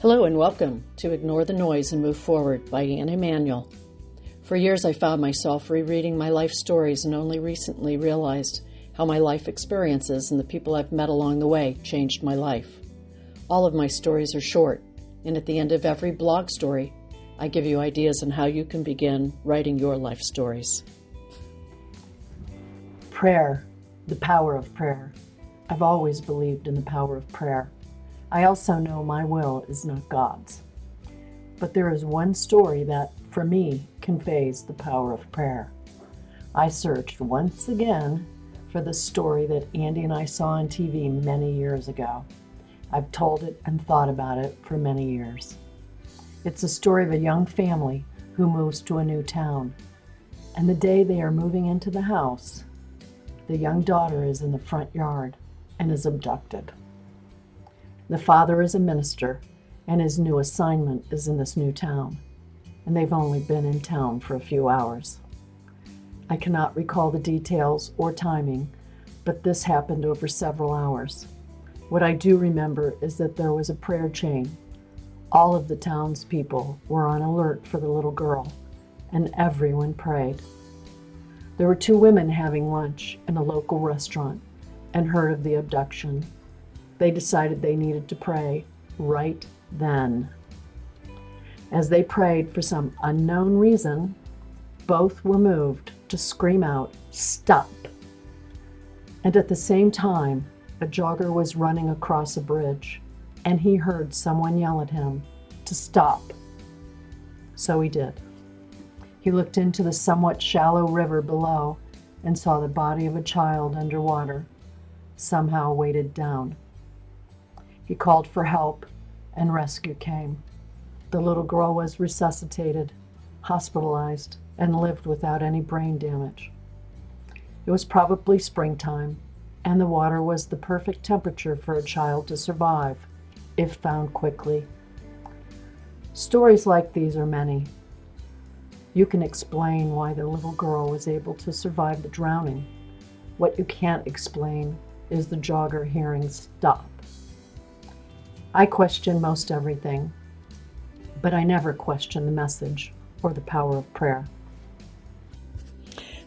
Hello and welcome to Ignore the Noise and Move Forward by Anne Emanuel. For years, I found myself rereading my life stories and only recently realized how my life experiences and the people I've met along the way changed my life. All of my stories are short, and at the end of every blog story, I give you ideas on how you can begin writing your life stories. Prayer, the power of prayer. I've always believed in the power of prayer. I also know my will is not God's. But there is one story that, for me, conveys the power of prayer. I searched once again for the story that Andy and I saw on TV many years ago. I've told it and thought about it for many years. It's a story of a young family who moves to a new town. And the day they are moving into the house, the young daughter is in the front yard and is abducted. The father is a minister, and his new assignment is in this new town, and they've only been in town for a few hours. I cannot recall the details or timing, but this happened over several hours. What I do remember is that there was a prayer chain. All of the townspeople were on alert for the little girl, and everyone prayed. There were two women having lunch in a local restaurant and heard of the abduction they decided they needed to pray right then. As they prayed for some unknown reason, both were moved to scream out, Stop! And at the same time, a jogger was running across a bridge, and he heard someone yell at him to stop. So he did. He looked into the somewhat shallow river below and saw the body of a child underwater, somehow weighted down. He called for help, and rescue came. The little girl was resuscitated, hospitalized, and lived without any brain damage. It was probably springtime, and the water was the perfect temperature for a child to survive if found quickly. Stories like these are many. You can explain why the little girl was able to survive the drowning. What you can't explain is the jogger hearing stop I question most everything, but I never question the message or the power of prayer.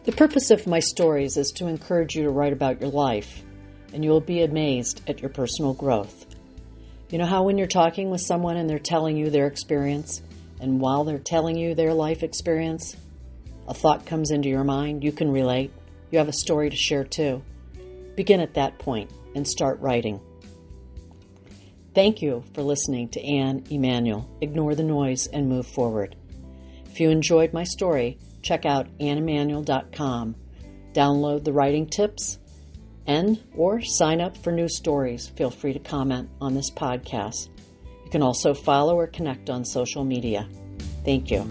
The purpose of my stories is to encourage you to write about your life, and you will be amazed at your personal growth. You know how when you're talking with someone and they're telling you their experience, and while they're telling you their life experience, a thought comes into your mind, you can relate, you have a story to share too. Begin at that point and start writing. Thank you for listening to Anne Emanuel. Ignore the noise and move forward. If you enjoyed my story, check out anneemanuel.com. Download the writing tips and or sign up for new stories. Feel free to comment on this podcast. You can also follow or connect on social media. Thank you.